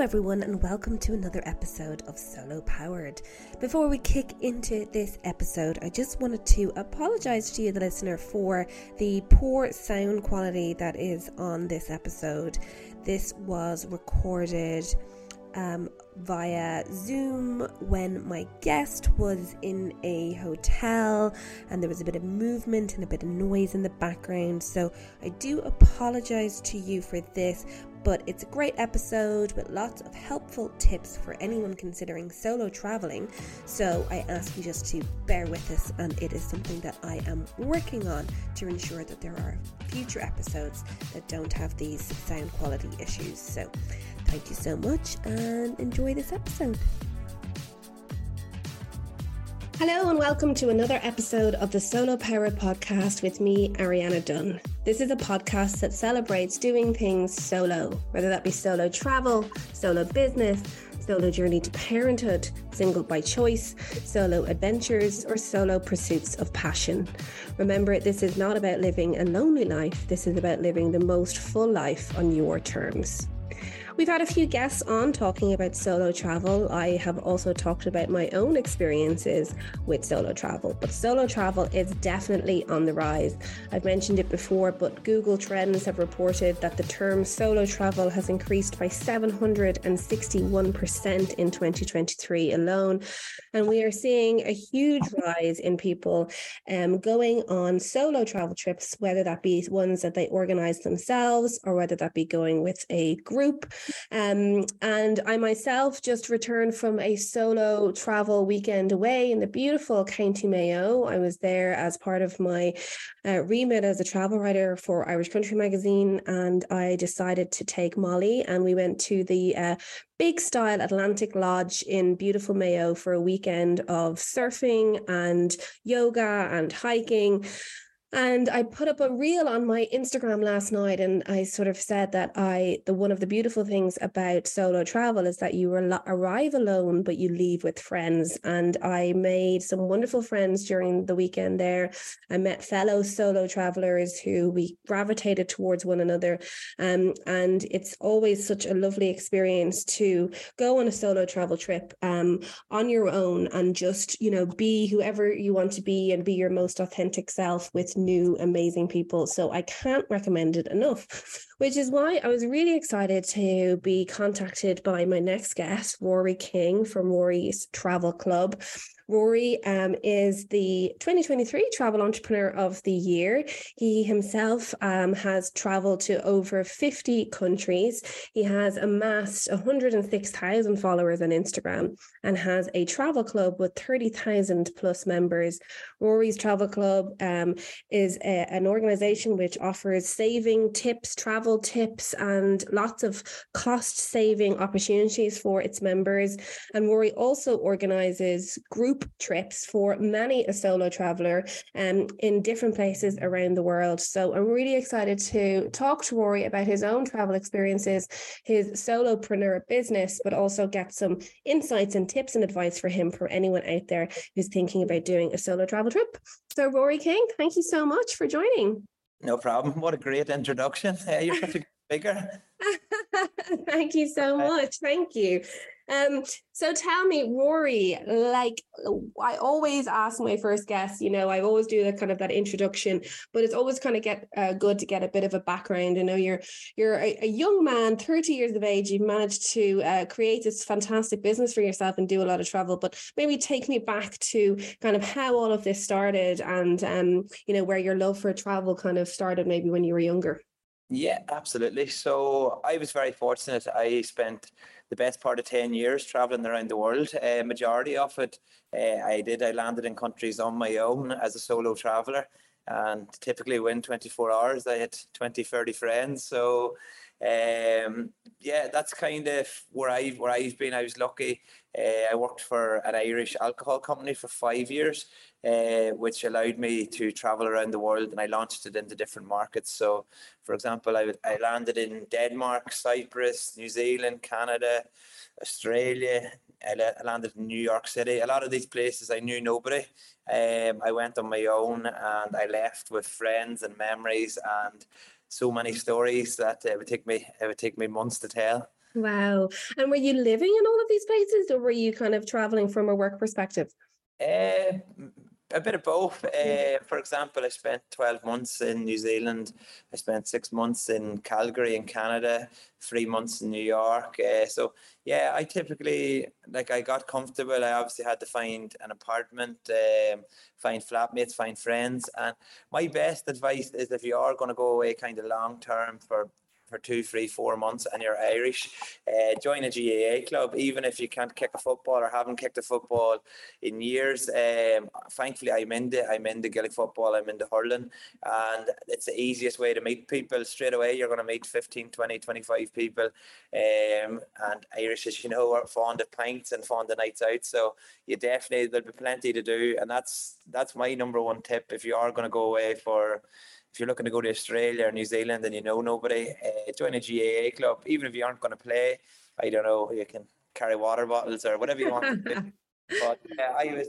Everyone, and welcome to another episode of Solo Powered. Before we kick into this episode, I just wanted to apologize to you, the listener, for the poor sound quality that is on this episode. This was recorded um, via Zoom when my guest was in a hotel and there was a bit of movement and a bit of noise in the background. So I do apologize to you for this, but it's a great episode with lots of helpful tips for anyone considering solo traveling. So I ask you just to bear with us, and it is something that I am working on to ensure that there are future episodes that don't have these sound quality issues. So thank you so much and enjoy this episode. Hello, and welcome to another episode of the Solo Power podcast with me, Ariana Dunn. This is a podcast that celebrates doing things solo, whether that be solo travel, solo business, solo journey to parenthood, single by choice, solo adventures, or solo pursuits of passion. Remember, this is not about living a lonely life, this is about living the most full life on your terms. We've had a few guests on talking about solo travel. I have also talked about my own experiences with solo travel, but solo travel is definitely on the rise. I've mentioned it before, but Google Trends have reported that the term solo travel has increased by 761% in 2023 alone. And we are seeing a huge rise in people um, going on solo travel trips, whether that be ones that they organize themselves or whether that be going with a group. Um, and I myself just returned from a solo travel weekend away in the beautiful County Mayo. I was there as part of my uh, remit as a travel writer for Irish Country Magazine, and I decided to take Molly and we went to the uh, big style Atlantic Lodge in beautiful Mayo for a weekend of surfing and yoga and hiking. And I put up a reel on my Instagram last night, and I sort of said that I the one of the beautiful things about solo travel is that you arrive alone, but you leave with friends. And I made some wonderful friends during the weekend there. I met fellow solo travelers who we gravitated towards one another, um, and it's always such a lovely experience to go on a solo travel trip um, on your own and just you know be whoever you want to be and be your most authentic self with new amazing people. So I can't recommend it enough, which is why I was really excited to be contacted by my next guest, Rory King from Rory's Travel Club. Rory um, is the 2023 Travel Entrepreneur of the Year. He himself um, has traveled to over 50 countries. He has amassed 106,000 followers on Instagram and has a travel club with 30,000 plus members. Rory's Travel Club um, is a, an organization which offers saving tips, travel tips, and lots of cost saving opportunities for its members. And Rory also organizes group group trips for many a solo traveler um, in different places around the world. So I'm really excited to talk to Rory about his own travel experiences, his solopreneur business, but also get some insights and tips and advice for him for anyone out there who's thinking about doing a solo travel trip. So Rory King, thank you so much for joining. No problem. What a great introduction. Uh, you're such a speaker. Thank you so much. Thank you. Um, so tell me, Rory, like I always ask my first guest, you know, I always do that kind of that introduction, but it's always kind of get uh, good to get a bit of a background. You know, you're you're a, a young man, 30 years of age, you've managed to uh, create this fantastic business for yourself and do a lot of travel, but maybe take me back to kind of how all of this started and um, you know, where your love for travel kind of started maybe when you were younger. Yeah, absolutely. So I was very fortunate. I spent the best part of 10 years traveling around the world. Uh, majority of it uh, I did, I landed in countries on my own as a solo traveler and typically win 24 hours. I had 20, 30 friends. So um, yeah, that's kind of where I where I've been. I was lucky. Uh, I worked for an Irish alcohol company for five years, uh, which allowed me to travel around the world, and I launched it into different markets. So, for example, I, I landed in Denmark, Cyprus, New Zealand, Canada, Australia. I landed in New York City. A lot of these places I knew nobody. Um, I went on my own, and I left with friends and memories and so many stories that it would take me it would take me months to tell. Wow. And were you living in all of these places or were you kind of traveling from a work perspective? Uh, a bit of both. Uh, for example, I spent 12 months in New Zealand. I spent six months in Calgary in Canada, three months in New York. Uh, so, yeah, I typically, like, I got comfortable. I obviously had to find an apartment, um, find flatmates, find friends. And my best advice is if you are going to go away kind of long term for for two, three, four months and you're Irish, uh, join a GAA club, even if you can't kick a football or haven't kicked a football in years. Um, thankfully, I'm in the, I'm in the Gaelic football, I'm in the hurling, and it's the easiest way to meet people. Straight away, you're going to meet 15, 20, 25 people. Um, and Irish, as you know, are fond of pints and fond of nights out. So you definitely, there'll be plenty to do. And that's, that's my number one tip if you are going to go away for if you're looking to go to Australia or New Zealand and you know nobody, uh, join a GAA club. Even if you aren't going to play, I don't know, you can carry water bottles or whatever you want. But uh, I was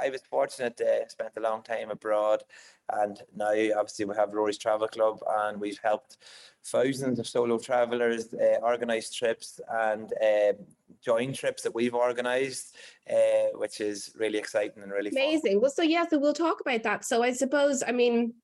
I was fortunate to spend a long time abroad, and now obviously we have Rory's Travel Club, and we've helped thousands of solo travelers uh, organize trips and uh, join trips that we've organized, uh, which is really exciting and really amazing. Fun. Well, so yeah, so we'll talk about that. So I suppose, I mean,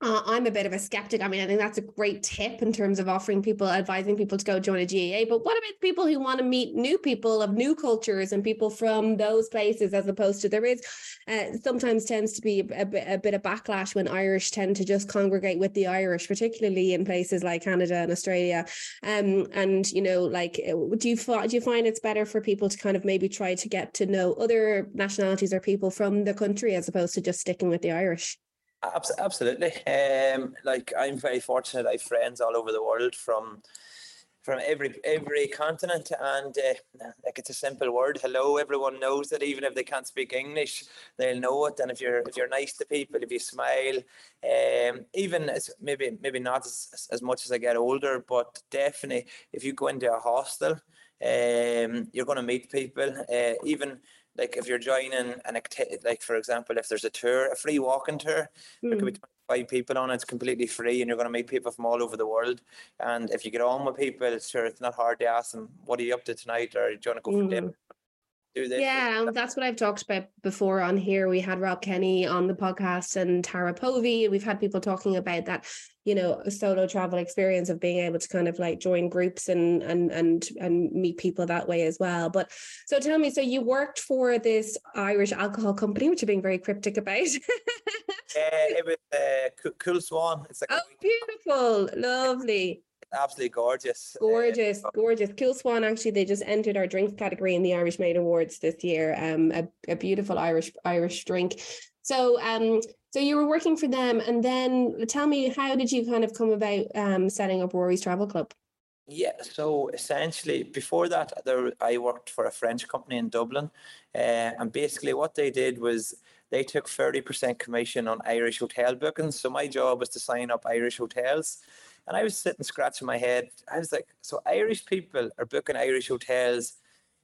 uh, I'm a bit of a skeptic. I mean, I think that's a great tip in terms of offering people, advising people to go join a GAA. But what about people who want to meet new people of new cultures and people from those places, as opposed to there is uh, sometimes tends to be a, a, a, bit of backlash when Irish tend to just congregate with the Irish, particularly in places like Canada and Australia. Um, and you know, like, uh, do you do you find it's better for people to kind of maybe try to get to know other nationalities or people from the country as opposed to just sticking with the Irish? Absolutely. Um, like I'm very fortunate. I have friends all over the world from from every every continent, and uh, like it's a simple word. Hello, everyone knows it. Even if they can't speak English, they'll know it. And if you're if you're nice to people, if you smile, um, even as maybe maybe not as, as much as I get older, but definitely if you go into a hostel, um, you're going to meet people. Uh, even like if you're joining an activity, like for example, if there's a tour, a free walking tour, mm. there could be hmm. 25 people on it, it's completely free, and you're going to meet people from all over the world. And if you get on with people, it's sure, it's not hard to ask them, "What are you up to tonight?" or "Do you want to go for mm. dinner?" Do this. Yeah, that's what I've talked about before on here. We had Rob Kenny on the podcast and Tara Povey. We've had people talking about that, you know, solo travel experience of being able to kind of like join groups and and and and meet people that way as well. But so tell me, so you worked for this Irish alcohol company, which you're being very cryptic about. uh, it was uh, Cool Swan. It's like oh, beautiful, lovely absolutely gorgeous. Gorgeous, uh, gorgeous. Cool Swan actually they just entered our drinks category in the Irish Made Awards this year. Um, a, a beautiful Irish Irish drink. So um, so you were working for them, and then tell me how did you kind of come about um setting up Rory's Travel Club? Yeah, so essentially before that, there I worked for a French company in Dublin, uh, and basically what they did was they took thirty percent commission on Irish hotel bookings. So my job was to sign up Irish hotels. And I was sitting scratching my head. I was like, so Irish people are booking Irish hotels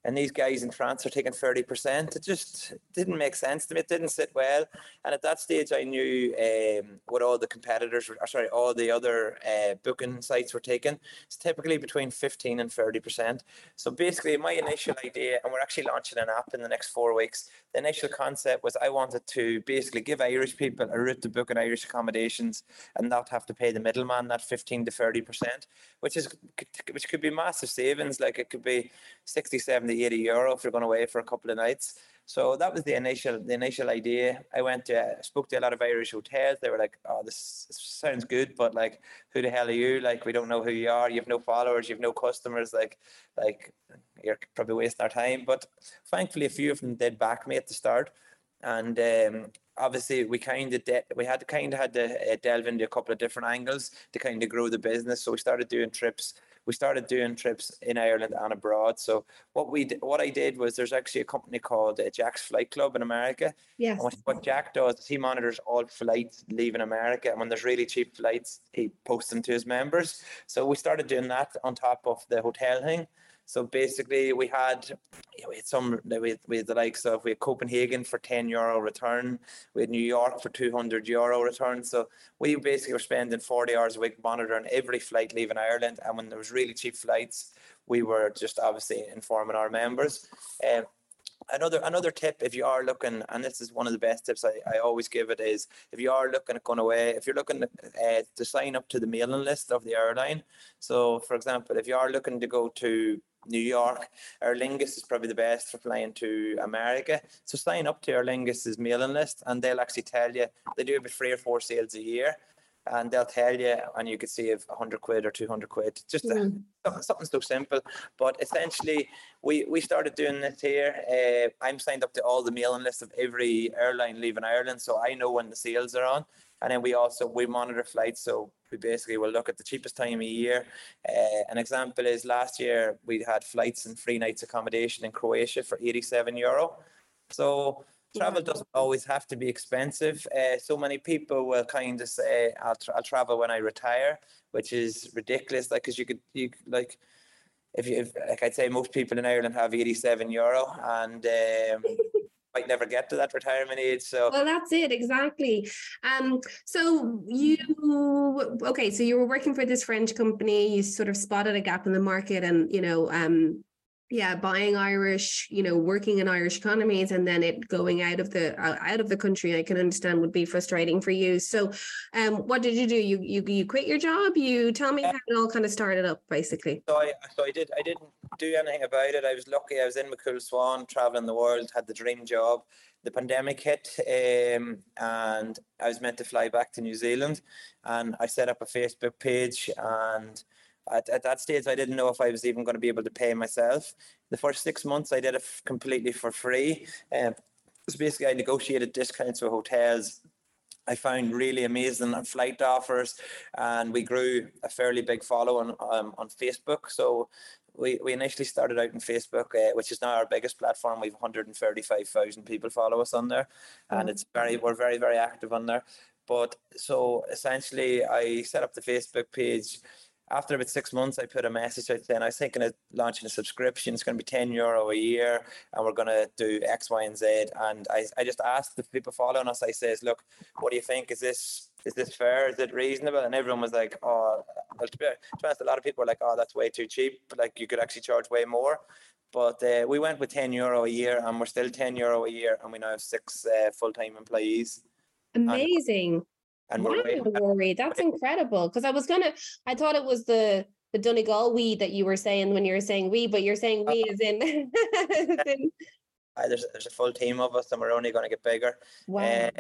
and these guys in France are taking 30%. It just didn't make sense to me. It didn't sit well. And at that stage, I knew um, what all the competitors, were, sorry, all the other uh, booking sites were taking. It's typically between 15 and 30%. So basically, my initial idea, and we're actually launching an app in the next four weeks. The initial concept was I wanted to basically give Irish people a route to book in Irish accommodations and not have to pay the middleman that 15 to 30%, which is which could be massive savings. Like it could be 60, 70 80 euro if you're going away for a couple of nights. So that was the initial the initial idea. I went to spoke to a lot of Irish hotels. They were like, "Oh, this, sounds good, but like, who the hell are you? Like, we don't know who you are. You have no followers. You have no customers. Like, like you're probably wasting our time." But thankfully, a few of them did back me at the start, and um, obviously we kind of de- we had kind of had to uh, delve into a couple of different angles to kind of grow the business. So we started doing trips we started doing trips in Ireland and abroad. So what we what I did was there's actually a company called uh, Jack's Flight Club in America. Yes. What, what, Jack does is he monitors all flights leaving America, and when there's really cheap flights, he posts them to his members. So we started doing that on top of the hotel thing. So basically, we had know, we had some we had the likes of we had Copenhagen for ten euro return, we had New York for two hundred euro return. So we basically were spending forty hours a week monitoring every flight leaving Ireland, and when there was really cheap flights, we were just obviously informing our members. Um, another another tip if you are looking and this is one of the best tips I, I always give it is if you are looking at going away if you're looking uh, to sign up to the mailing list of the airline so for example if you are looking to go to New York, Aer Lingus is probably the best for flying to America. So sign up to Aer Lingus's mailing list and they'll actually tell you they do about three or four sales a year and they'll tell you and you could save 100 quid or 200 quid. Just Mm. something, something so simple. But essentially we we started doing this here. Uh, i'm signed up to all the mailing lists of every airline leaving ireland so i know when the sales are on and then we also we monitor flights. So we basically will look at the cheapest time of year. Uh, an example is last year we had flights and free nights accommodation in croatia for 87 euro. So travel doesn't always have to be expensive. Uh, so many people will kind of say, "I'll, tra- I'll travel when I retire," which is ridiculous. Like, because you could, you like, if you, if, like I'd say, most people in Ireland have eighty-seven euro, and um, might never get to that retirement age. So Well, that's it exactly. Um, so you okay? So you were working for this French company. You sort of spotted a gap in the market, and you know, um, yeah, buying Irish, you know, working in Irish economies, and then it going out of the uh, out of the country. I can understand would be frustrating for you. So, um, what did you do? You you you quit your job? You tell me how it all kind of started up, basically. So I, so I did. I didn't do anything about it. I was lucky. I was in McCool Swan, traveling the world, had the dream job. The pandemic hit, um, and I was meant to fly back to New Zealand, and I set up a Facebook page. And at, at that stage, I didn't know if I was even going to be able to pay myself. The first six months, I did it f- completely for free. Um, so basically, I negotiated discounts with hotels. I found really amazing flight offers, and we grew a fairly big following um, on Facebook. So we, we initially started out in Facebook, uh, which is now our biggest platform. We've 135,000 people follow us on there, and it's very we're very very active on there. But so essentially, I set up the Facebook page. After about six months, I put a message out saying I was thinking of launching a subscription. It's going to be 10 euro a year, and we're going to do X, Y, and Z. And I, I just asked the people following us, I says, look, what do you think? Is this is this fair? Is it reasonable? And everyone was like, oh, to be honest, a lot of people were like, oh, that's way too cheap. Like you could actually charge way more. But uh, we went with 10 euro a year, and we're still 10 euro a year, and we now have six uh, full time employees. Amazing. And wow, we're Rory, that's incredible. Because I was gonna, I thought it was the the Donegal we that you were saying when you were saying we, but you're saying we as in, in- uh, there's, there's a full team of us, and we're only going to get bigger. wow. Uh,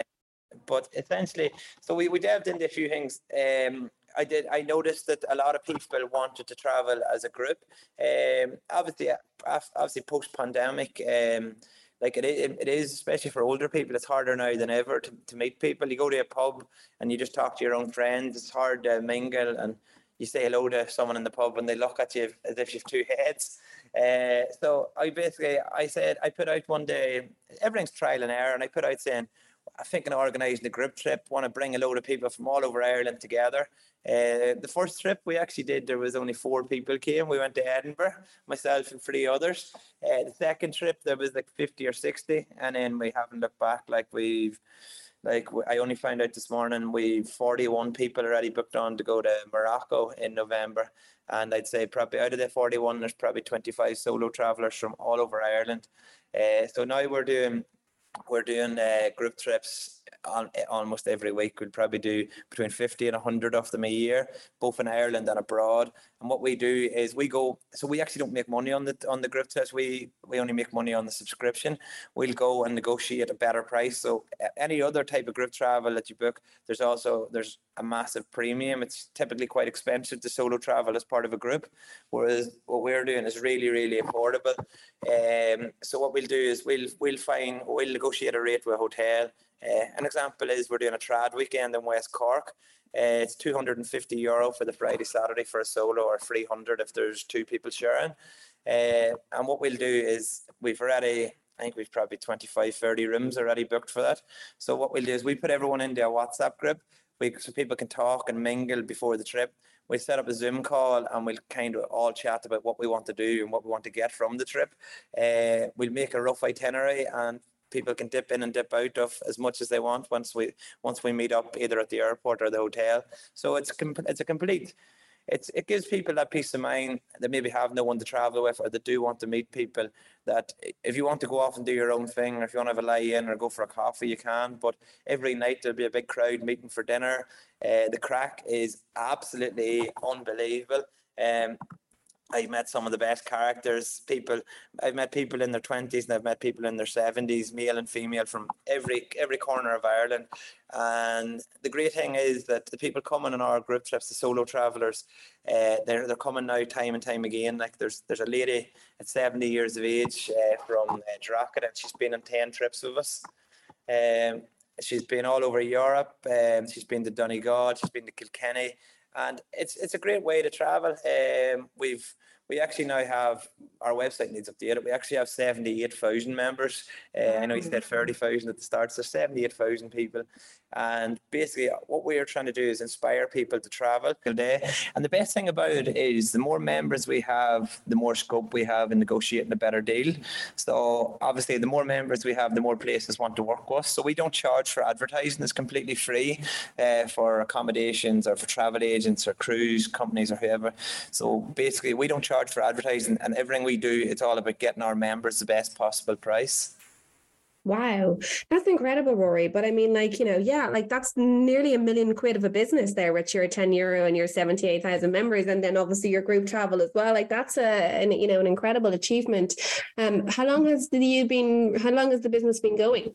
but essentially, so we, we delved into a few things. Um, I did. I noticed that a lot of people wanted to travel as a group. Um, obviously, uh, obviously post pandemic, um, like it, i- it is especially for older people. It's harder now than ever to, to meet people. You go to a pub and you just talk to your own friends. It's hard to mingle and you say hello to someone in the pub and they look at you as if you've two heads. Uh, so I basically I said I put out one day everything's trial and error, and I put out saying I'm thinking of organising a group trip. Want to bring a load of people from all over Ireland together. Uh, the first trip we actually did, there was only four people came. We went to Edinburgh, myself and three others. Uh, the second trip there was like fifty or sixty, and then we haven't looked back. Like we've, like I only found out this morning we've forty-one people already booked on to go to Morocco in November, and I'd say probably out of the forty-one, there's probably twenty-five solo travellers from all over Ireland. Uh, so now we're doing we're doing uh, group trips on almost every week. We'll probably do between 50 and 100 of them a year, both in Ireland and abroad. And what we do is we go, so we actually don't make money on the on the group trips. We we only make money on the subscription. We'll go and negotiate a better price. So any other type of group travel that you book, there's also there's a massive premium. It's typically quite expensive to solo travel as part of a group, whereas what we're doing is really really affordable. Um, so what we'll do is we'll we'll find we'll negotiate a rate with a hotel. Uh, an example is we're doing a trad weekend in West Cork. Uh, it's 250 euro for the Friday Saturday for a solo, or 300 if there's two people sharing. Uh, and what we'll do is we've already I think we've probably 25, 30 rooms already booked for that. So what we'll do is we put everyone into a WhatsApp group we, so people can talk and mingle before the trip. we set up a Zoom call and we'll kind of all chat about what we want to do and what we want to get from the trip. Uh, we'll make a rough itinerary and people can dip in and dip out of as much as they want once we once we meet up either at the airport or the hotel. So it's it's a complete it's it gives people that peace of mind that maybe have no one to travel with or that do want to meet people that if you want to go off and do your own thing or if you want to have a lie in or go for a coffee you can but every night there'll be a big crowd meeting for dinner uh, the crack is absolutely unbelievable um, I've met some of the best characters. People, I've met people in their twenties, and I've met people in their seventies, male and female, from every every corner of Ireland. And the great thing is that the people coming on our group trips, the solo travellers, uh, they're they're coming now time and time again. Like there's there's a lady at seventy years of age uh, from uh, Drogheda, and she's been on ten trips with us. Um, she's been all over Europe. Um, she's been to Donegal. She's been to Kilkenny and it's it's a great way to travel. Um, we've we actually now have our website needs updated. We actually have seventy eight thousand members. Uh, I know you said thirty thousand at the start, so seventy eight thousand people. And basically, what we are trying to do is inspire people to travel today. And the best thing about it is the more members we have, the more scope we have in negotiating a better deal. So obviously, the more members we have, the more places want to work with us. So we don't charge for advertising; it's completely free uh, for accommodations or for travel agents or cruise companies or whoever. So basically, we don't charge for advertising, and everything we do, it's all about getting our members the best possible price. Wow, that's incredible, Rory. But I mean, like, you know, yeah, like that's nearly a million quid of a business there with your 10 euro and your 78,000 members. And then obviously your group travel as well. Like that's a, an, you know, an incredible achievement. Um, how long has the you been, how long has the business been going?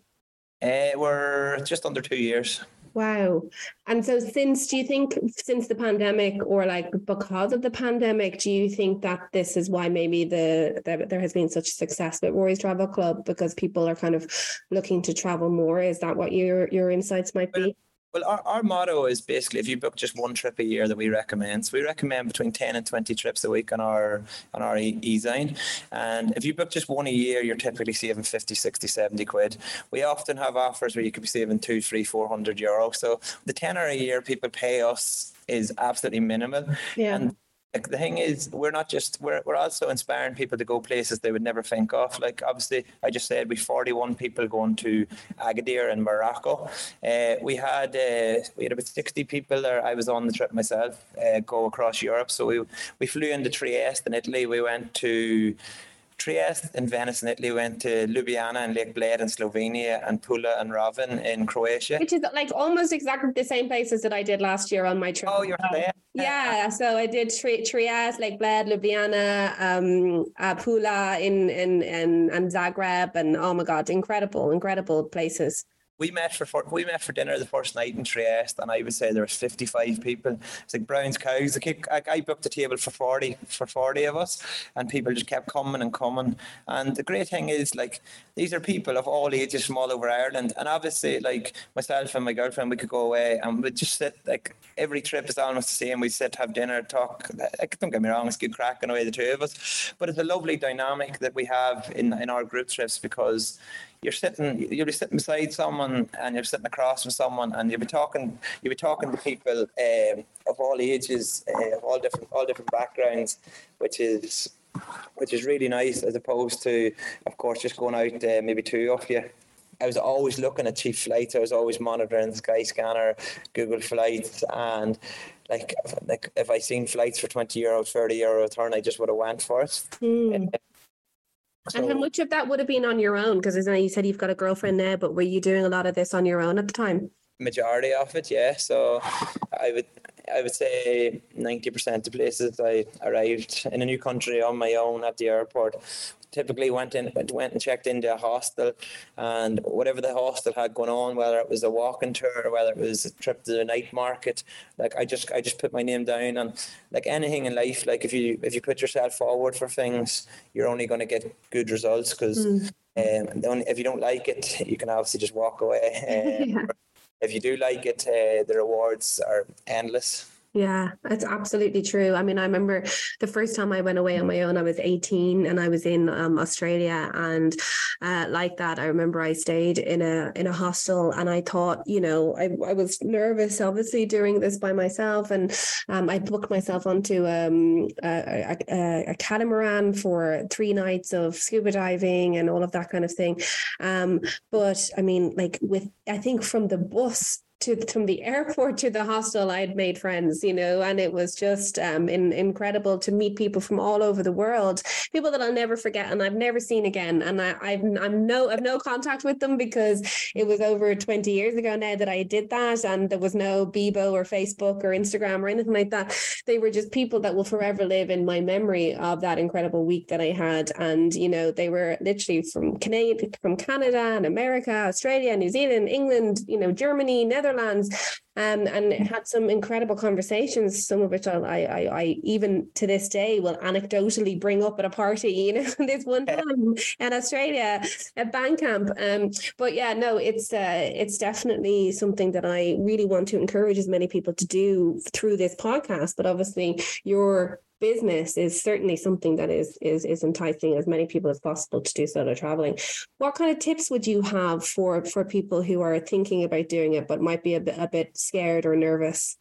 Uh, we're just under two years. Wow. And so since do you think since the pandemic or like because of the pandemic, do you think that this is why maybe the, the there has been such success with Rory's Travel Club because people are kind of looking to travel more? Is that what your your insights might be? Well, our, our motto is basically if you book just one trip a year that we recommend. So we recommend between 10 and 20 trips a week on our on our e-zine. And if you book just one a year, you're typically saving 50, 60, 70 quid. We often have offers where you could be saving two, three, 400 euro. So the tenner a year people pay us is absolutely minimal. Yeah. And the thing is we're not just we're, we're also inspiring people to go places they would never think of. Like obviously i just said we 41 people going to agadir in morocco. Uh, we had uh, we had about 60 people there. I was on the trip myself uh, go across europe. So we we flew into trieste in italy. We went to Trieste in Venice in Italy, went to Ljubljana and Lake Bled in Slovenia, and Pula and Rovinj in Croatia. Which is like almost exactly the same places that I did last year on my trip. Oh, you're there. Yeah, so I did Tri- Trieste, Lake Bled, Ljubljana, um, uh, Pula in, in, in, and Zagreb, and oh my God, incredible, incredible places we met for we met for dinner the first night in Trieste, and I would say there was fifty five people. It's like Brown's cows. I, I booked a table for forty for forty of us, and people just kept coming and coming. And the great thing is, like, these are people of all ages from all over Ireland, and obviously, like myself and my girlfriend, we could go away and we just sit. Like every trip is almost the same. We sit, have dinner, talk. Like, don't get me wrong, it's good cracking away the two of us, but it's a lovely dynamic that we have in in our group trips because you're sitting you'll be sitting beside someone and you're sitting across from someone and you'll be talking you'll be talking to people um, of all ages uh, of all different all different backgrounds which is which is really nice as opposed to of course just going out uh, maybe two of you I was always looking at cheap flights. I was always monitoring Skyscanner, Google Flights, and like like if I seen flights for twenty euro, thirty euro return, I just would have went for it. Mm. So, and how much of that would have been on your own? Because you said you've got a girlfriend now, but were you doing a lot of this on your own at the time? Majority of it, yeah. So I would I would say ninety percent of places I arrived in a new country on my own at the airport typically went in went and checked into a hostel and whatever the hostel had going on whether it was a walking tour or whether it was a trip to the night market like I just I just put my name down and like anything in life like if you if you put yourself forward for things you're only going to get good results because mm. um, if you don't like it you can obviously just walk away um, yeah. if you do like it uh, the rewards are endless Yeah, that's absolutely true. I mean, I remember the first time I went away on my own, I was 18 and I was in um, Australia. And uh, like that, I remember I stayed in a in a hostel and I thought, you know, I, I was nervous, obviously, doing this by myself. And um, I booked myself onto um, a, a, a, catamaran for three nights of scuba diving and all of that kind of thing. Um, but I mean, like with, I think from the bus to from the airport to the hostel i had made friends you know and it was just um in, incredible to meet people from all over the world people that i'll never forget and i've never seen again. And I, i've i'm no i've no contact with them because it was over 20 years ago now that i did that and there was no Bebo or facebook or instagram or anything like that. They were just people that will forever live in my memory of that incredible week that i had. And you know they were literally from canada from canada and america australia new zealand england you know germany netherlands Netherlands, um, and had some incredible conversations. Some of which I, I, I even to this day will anecdotally bring up at a party. You know, this one time in Australia at Bandcamp. Um, but yeah, no, it's uh, it's definitely something that I really want to encourage as many people to do through this podcast. But obviously, your business is certainly something that is is is enticing as many people as possible to do solo traveling. What kind of tips would you have for for people who are thinking about doing it but might be a bit a bit scared or nervous?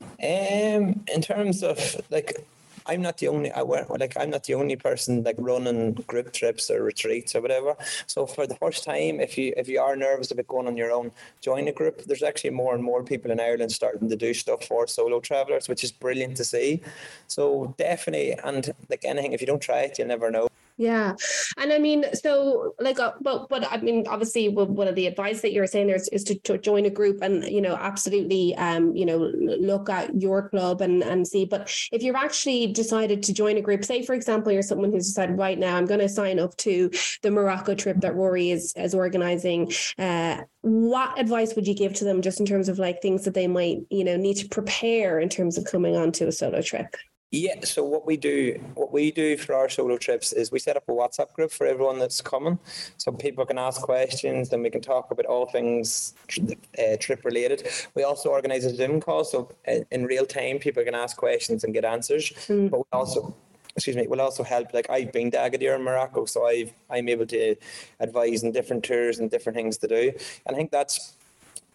Um, in terms of like I'm not the only I wear like I'm not the only person like running group trips or retreats or whatever. So for the first time, if you if you are nervous about going on your own, join a group. There's actually more and more people in Ireland starting to do stuff for solo travelers, which is brilliant to see. So definitely, and like anything, if you don't try it, you'll never know. Yeah, and I mean, so like, uh, but but I mean, obviously, one of the advice that you're saying there is, is to, to join a group and you know, absolutely, um, you know, look at your club and and see. But if you're actually decided to join a group, say for example, you're someone who's decided right now, I'm going to sign up to the Morocco trip that Rory is is organizing. Uh, what advice would you give to them, just in terms of like things that they might, you know, need to prepare in terms of coming onto a solo trip? Yeah, so what we do, what we do for our solo trips is we set up a WhatsApp group for everyone that's coming, so people can ask questions and we can talk about all things uh, trip related. We also organise a Zoom call, so uh, in real time people can ask questions and get answers. Mm. But we also excuse me, will also help. Like I've been to Agadir in Morocco, so I've I'm able to advise on different tours and different things to do. And I think that's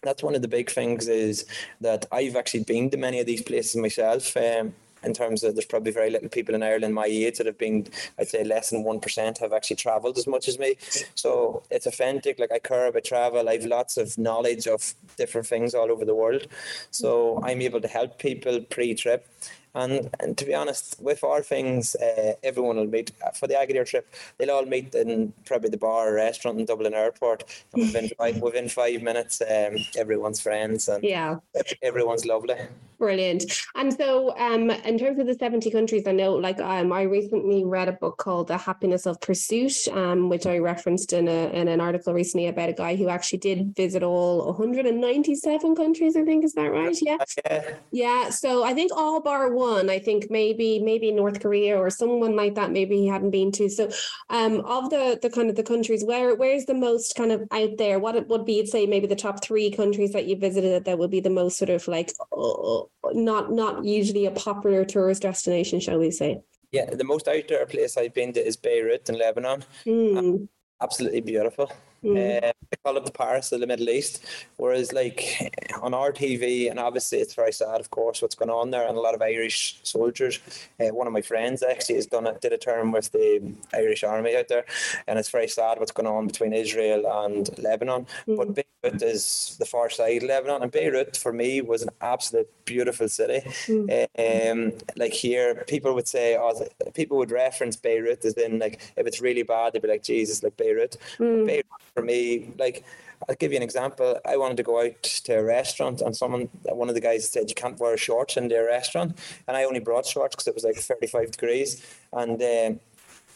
that's one of the big things is that I've actually been to many of these places myself. Um, in terms of there's probably very little people in Ireland my age that have been, I'd say less than 1% have actually travelled as much as me. So it's authentic. Like I care about travel. I've lots of knowledge of different things all over the world. So I'm able to help people pre-trip. And, and to be honest, with our things, uh, everyone will meet for the Agadir trip. They'll all meet in probably the bar or restaurant in Dublin Airport. And within five, within five minutes, um, everyone's friends and yeah, everyone's lovely. Brilliant. And so, um, in terms of the 70 countries, I know, like, um, I recently read a book called The Happiness of Pursuit, um, which I referenced in, a, in an article recently about a guy who actually did visit all 197 countries, I think. Is that right? Yeah. Yeah. Yeah. So, I think all bar one, I think maybe, maybe North Korea or someone like that, maybe he hadn't been to. So, um, of the, the kind of the countries, where where's the most kind of out there? What it would be, say, maybe the top three countries that you visited that would be the most sort of like, oh, not not usually a popular tourist destination, shall we say? Yeah, the most out there place I've been to is Beirut in Lebanon. Mm. absolutely beautiful. Mm. Uh, they call it the Paris of the Middle East. Whereas, like on our TV, and obviously it's very sad, of course, what's going on there, and a lot of Irish soldiers. Uh, one of my friends actually has done it, did a term with the Irish Army out there, and it's very sad what's going on between Israel and Lebanon. Mm. But Beirut is the far side of Lebanon, and Beirut for me was an absolute beautiful city. Mm. Um, like here, people would say, oh, people would reference Beirut as in like if it's really bad, they'd be like, Jesus, like Beirut. Mm. Beirut for me, like I'll give you an example. I wanted to go out to a restaurant, and someone, one of the guys said you can't wear shorts in their restaurant, and I only brought shorts because it was like thirty-five degrees, and. Um,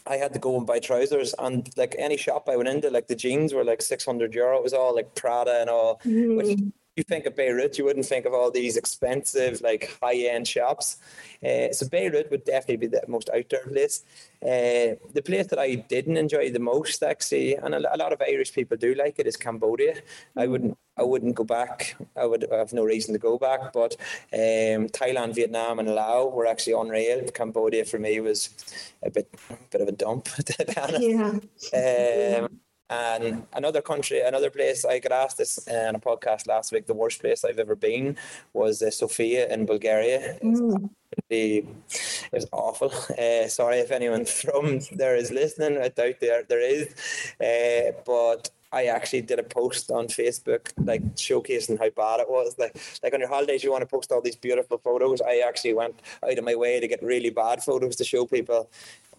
I had to go and buy trousers, and like any shop I went into, like the jeans were like six hundred euro. It was all like Prada and all, mm. which you think of Beirut, you wouldn't think of all these expensive, like high end shops. Uh, so Beirut would definitely be the most outdoor place. Uh, the place that I didn't enjoy the most, actually, and a, a, lot of Irish people do like it, is Cambodia. I wouldn't, I wouldn't go back. I would I have no reason to go back. But um, Thailand, Vietnam, and Laos were actually unreal. Cambodia for me was a bit, a bit of a dump. To be honest. Yeah. Um, and another country, another place, I got asked this in a podcast last week. The worst place I've ever been was uh, Sofia in Bulgaria. Mm. It was awful. Uh, sorry if anyone from there is listening. I doubt there there is, uh, but I actually did a post on Facebook, like showcasing how bad it was. Like, like on your holidays, you want to post all these beautiful photos. I actually went out of my way to get really bad photos to show people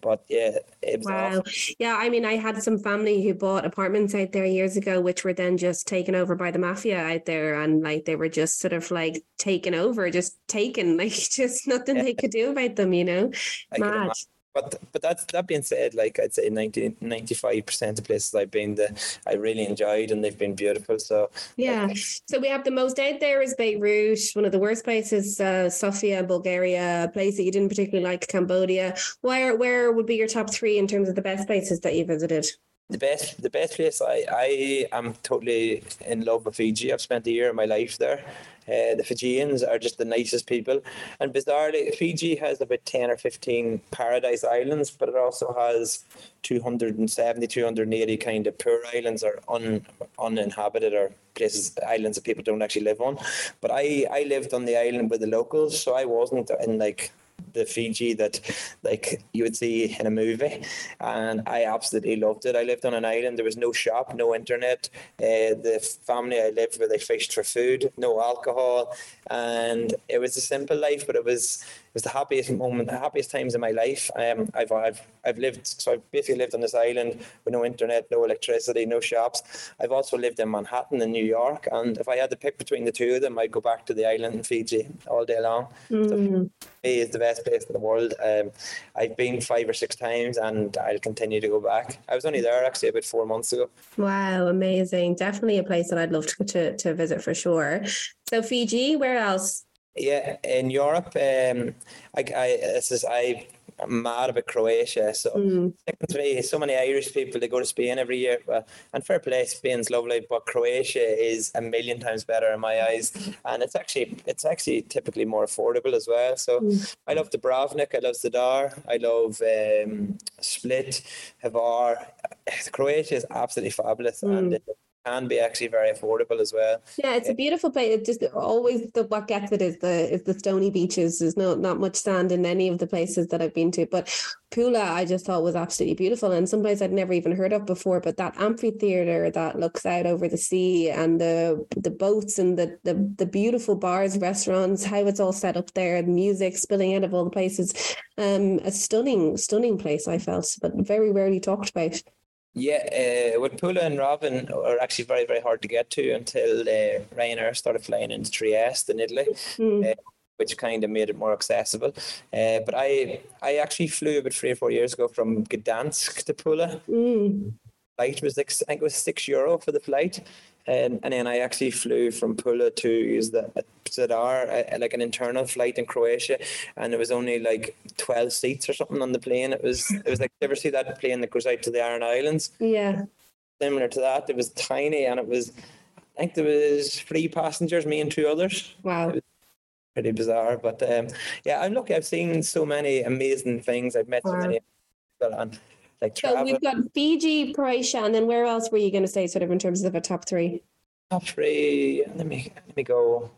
but yeah, wow. Awesome. Yeah, I mean, I had some family who bought apartments out there years ago, which were then just taken over by the mafia out there, and like they were just sort of like taken over, just taken, like just nothing yeah. they could do about them, you know. I Mad but but that's that being said, like I'd say 95 percent of places I've been, the I really enjoyed and they've been beautiful. So yeah, like, so we have the most out there is Beirut, one of the worst places, uh, Sofia, Bulgaria, a place that you didn't particularly like, Cambodia. Where where would be your top three in terms of the best places that you visited? the best the best place I, I am totally in love with Fiji. I've spent a year of my life there. Uh, the Fijians are just the nicest people. And bizarrely, Fiji has about 10 or 15 paradise islands, but it also has 270, 280 kind of poor islands or un, uninhabited or places, islands that people don't actually live on. But I, I lived on the island with the locals, so I wasn't in like the Fiji that like you would see in a movie, and I absolutely loved it. I lived on an island. There was no shop, no internet. Uh, the family I lived with, they fished for food, no alcohol, and it was a simple life, but it was was the happiest moment, the happiest times in my life. Um, I've, I've, I've lived, so I've basically lived on this island with no internet, no electricity, no shops. I've also lived in Manhattan in New York. And if I had to pick between the two of them, I'd go back to the island in Fiji all day long. Mm. So Fiji is the best place in the world. Um, I've been five or six times and I'll continue to go back. I was only there actually about four months ago. Wow, amazing. Definitely a place that I'd love to, to, to visit for sure. So Fiji, where else? Yeah, in Europe, um, I, I this is I am mad about Croatia. So mm. to me, so many Irish people they go to Spain every year. Well, and fair play, Spain's lovely, but Croatia is a million times better in my eyes, and it's actually it's actually typically more affordable as well. So mm. I love Dubrovnik, I love Zadar, I love um, Split, Hvar. Croatia is absolutely fabulous, mm. and can be actually very affordable as well. Yeah, it's a beautiful place. It just always the what gets it is the is the stony beaches. There's no not much sand in any of the places that I've been to. But Pula I just thought was absolutely beautiful and some place I'd never even heard of before. But that amphitheater that looks out over the sea and the the boats and the the, the beautiful bars, restaurants, how it's all set up there, the music spilling out of all the places. Um a stunning, stunning place I felt, but very rarely talked about. Yeah, uh, with Pula and Rovinj are actually very, very hard to get to until uh, Ryanair started flying into Trieste in Italy. Mm. Uh, which kind of made it more accessible. Uh, but I I actually flew about three or four years ago from Gdansk to Pula. Mm. Flight was like I think it was six euro for the flight, and, and then I actually flew from Pula to use the Zadar, uh, uh, like an internal flight in Croatia, and it was only like twelve seats or something on the plane. It was it was like you ever see that plane that goes out to the Aran Islands? Yeah, similar to that. It was tiny, and it was I think there was three passengers, me and two others. Wow. Pretty bizarre, but um, yeah, I'm lucky. I've seen so many amazing things. I've met wow. so many people, and like travel. So we've got Fiji, Croatia, and then where else were you going to say, sort of in terms of a top three? Top three. Let me let me go.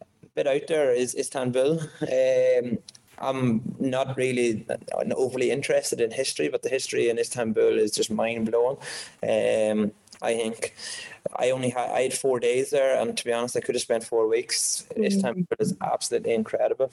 A bit out there is Istanbul. Um, I'm not really overly interested in history, but the history in Istanbul is just mind blowing. Um, I think I only had I had four days there, and to be honest, I could have spent four weeks. Mm-hmm. Istanbul is absolutely incredible.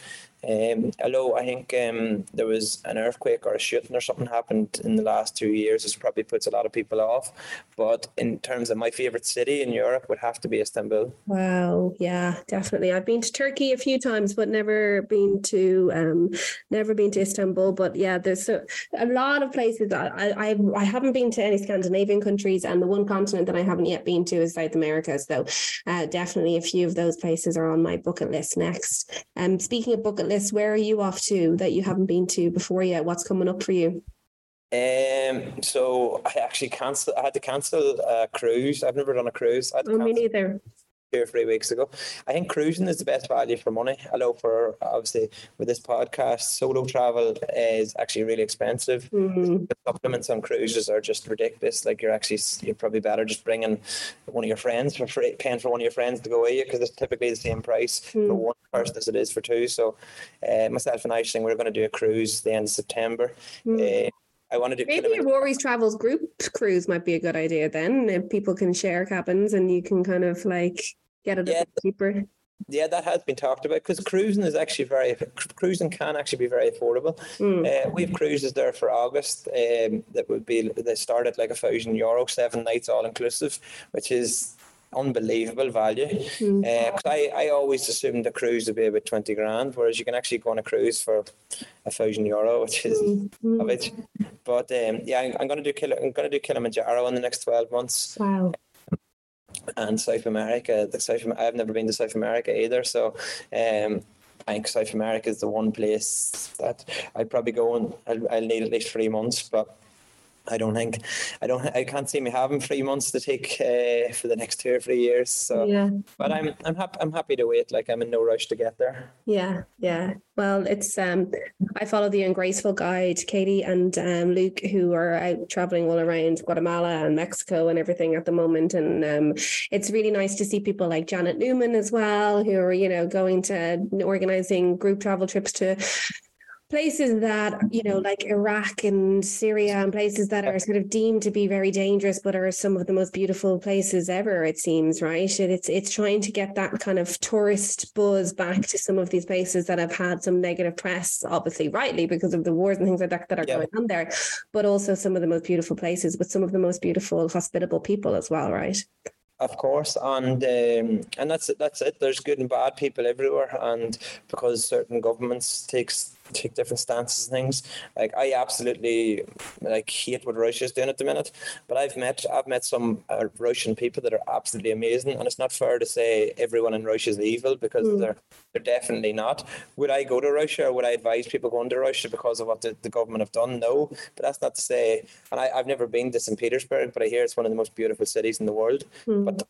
Um, although I think um, there was an earthquake or a shooting or something happened in the last two years, this probably puts a lot of people off. But in terms of my favorite city in Europe, would have to be Istanbul. Wow, yeah, definitely. I've been to Turkey a few times, but never been to um, never been to Istanbul. But yeah, there's so, a lot of places. I, I I haven't been to any Scandinavian countries, and the one continent that I haven't yet been been to is South America. So uh, definitely a few of those places are on my bucket list next. Um, speaking of bucket lists, where are you off to that you haven't been to before yet? What's coming up for you? Um, so I actually cancelled. I had to cancel a cruise. I've never done a cruise. I had Oh, me neither. Two or three weeks ago. I think cruising is the best value for money. Although for obviously with this podcast, solo travel is actually really expensive. Mm, The supplements on cruises are just ridiculous. Like you're actually you're probably better just bringing one of your friends for free, paying for one of your friends to go with you because it's typically the same price for Mm. one person as it is for two. So uh, myself and Aisling, we're going to do a cruise the end of September. mm. Uh, I want to Maybe. Rory's Travels group cruise might be a good idea then. If people can share cabins and you can kind of like get it a bit cheaper. Yeah, that has been talked about because cruising is actually very cruising can actually be very affordable. Mm. Uh, we have cruises there for August um, that would be they start at like a thousand euro, seven nights all inclusive, which is unbelievable value. Mm. Uh, 'cause I, I always assumed the cruise would be about twenty grand, whereas you can actually go on a cruise for a thousand euro, which is Mm, mm. savage. But um, yeah, I'm, I'm going to do Kili- I'm going to do Kilimanjaro in the next twelve months Wow. and South America. The South I've never been to South America either, so um, I think South America is the one place that I'd probably go and I'll, I'll need at least three months, but. I don't think I don't I can't see me having three months to take uh, for the next two or three years. So, Yeah. but I'm I'm happy I'm happy to wait. Like I'm in no rush to get there. Yeah, yeah. Well, it's um I follow the Ungraceful Guide, Katie and um Luke, who are out traveling all around Guatemala and Mexico and everything at the moment. And um it's really nice to see people like Janet Newman as well, who are, you know, going to organizing group travel trips to places that you know like iraq and syria and places that are sort of deemed to be very dangerous but are some of the most beautiful places ever it seems right And it's it's trying to get that kind of tourist buzz back to some of these places that have had some negative press obviously rightly because of the wars and things like that that are Yeah. going on there but also some of the most beautiful places with some of the most beautiful hospitable people as well right Of course, and um, and that's it. That's it. There's good and bad people everywhere, and because certain governments takes take different stances and things, like I absolutely like hate what Russia's doing at the minute. But I've met I've met some uh, Russian people that are absolutely amazing, and it's not fair to say everyone in Russia is evil because Mm. they're they're definitely not. Would I go to Russia or would I advise people going to Russia because of what the, the government have done? No, but that's not to say. And I, I've never been to St. Petersburg, but I hear it's one of the most beautiful cities in the world. Mm. But because-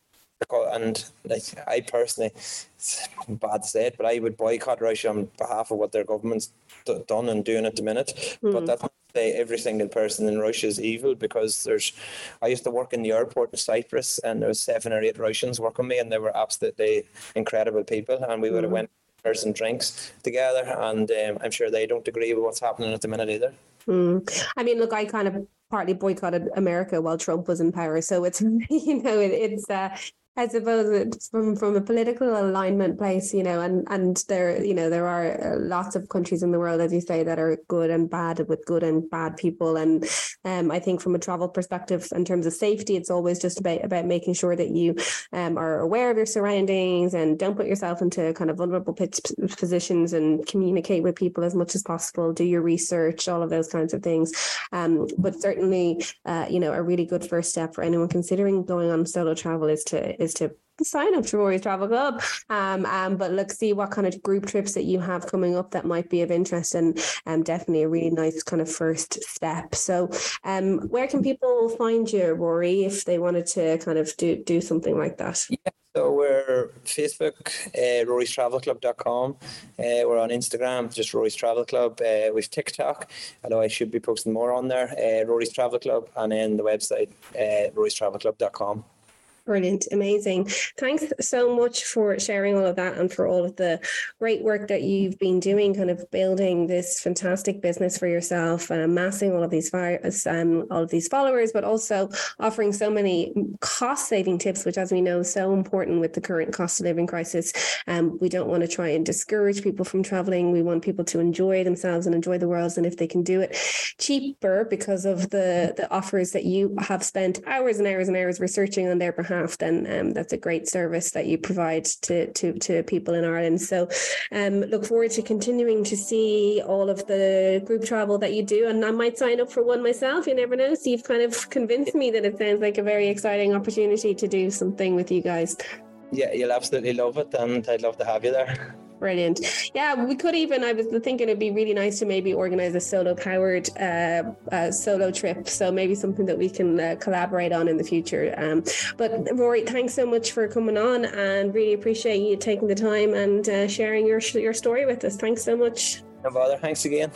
and like I personally, it's bad to say it, but I would boycott Russia on behalf of what their government's d- done and doing at the minute. But that's not to say every single person in Russia is evil because there's. I used to work in the airport in Cyprus, and there was seven or eight Russians working me, and they were absolutely incredible people, and we would have went for some drinks together, and um, I'm sure they don't agree with what's happening at the minute either. Mm. I mean, look, I kind of partly boycotted America while Trump was in power, so it's you know it, it's uh, I suppose it's from from a political alignment place, you know, and and there you know there are uh, lots of countries in the world, as you say, that are good and bad with good and bad people, and um, I think from a travel perspective, in terms of safety, it's always just about about making sure that you um, are aware of your surroundings and don't put yourself into kind of vulnerable positions and communicate with people as much as possible. Do your research, all of those kinds of things. Um, but certainly, uh, you know, a really good first step for anyone considering going on solo travel is to is to sign up to Rory's Travel Club. Um, um, but look, see what kind of group trips that you have coming up that might be of interest, and um, definitely a really nice kind of first step. So, um, where can people find you, Rory, if they wanted to kind of do do something like that? Yeah. So we're Facebook, uh, rorystravelclub.com. Uh, we're on Instagram, just Rory's Travel Club. Uh, we've TikTok, although I should be posting more on there. Uh, Rory's Travel Club, and then the website, uh, rorystravelclub.com. Brilliant, amazing. Thanks so much for sharing all of that and for all of the great work that you've been doing, kind of building this fantastic business for yourself and amassing all of these um, all of these followers, but also offering so many cost saving tips, which, as we know, is so important with the current cost of living crisis. Um, we don't want to try and discourage people from traveling. We want people to enjoy themselves and enjoy the world, and if they can do it cheaper because of the the offers that you have spent hours and hours and hours researching on their behalf then um, that's a great service that you provide to to to people in Ireland. So, um, look forward to continuing to see all of the group travel that you do, and I might sign up for one myself. You never know. So you've kind of convinced me that it sounds like a very exciting opportunity to do something with you guys. Yeah, you'll absolutely love it, and I'd love to have you there. Brilliant. Yeah, we could even. I was thinking it'd be really nice to maybe organize a solo powered uh, uh, solo trip. So maybe something that we can uh, collaborate on in the future. Um, but Rory, thanks so much for coming on, and really appreciate you taking the time and uh, sharing your your story with us. Thanks so much. No bother. Thanks again.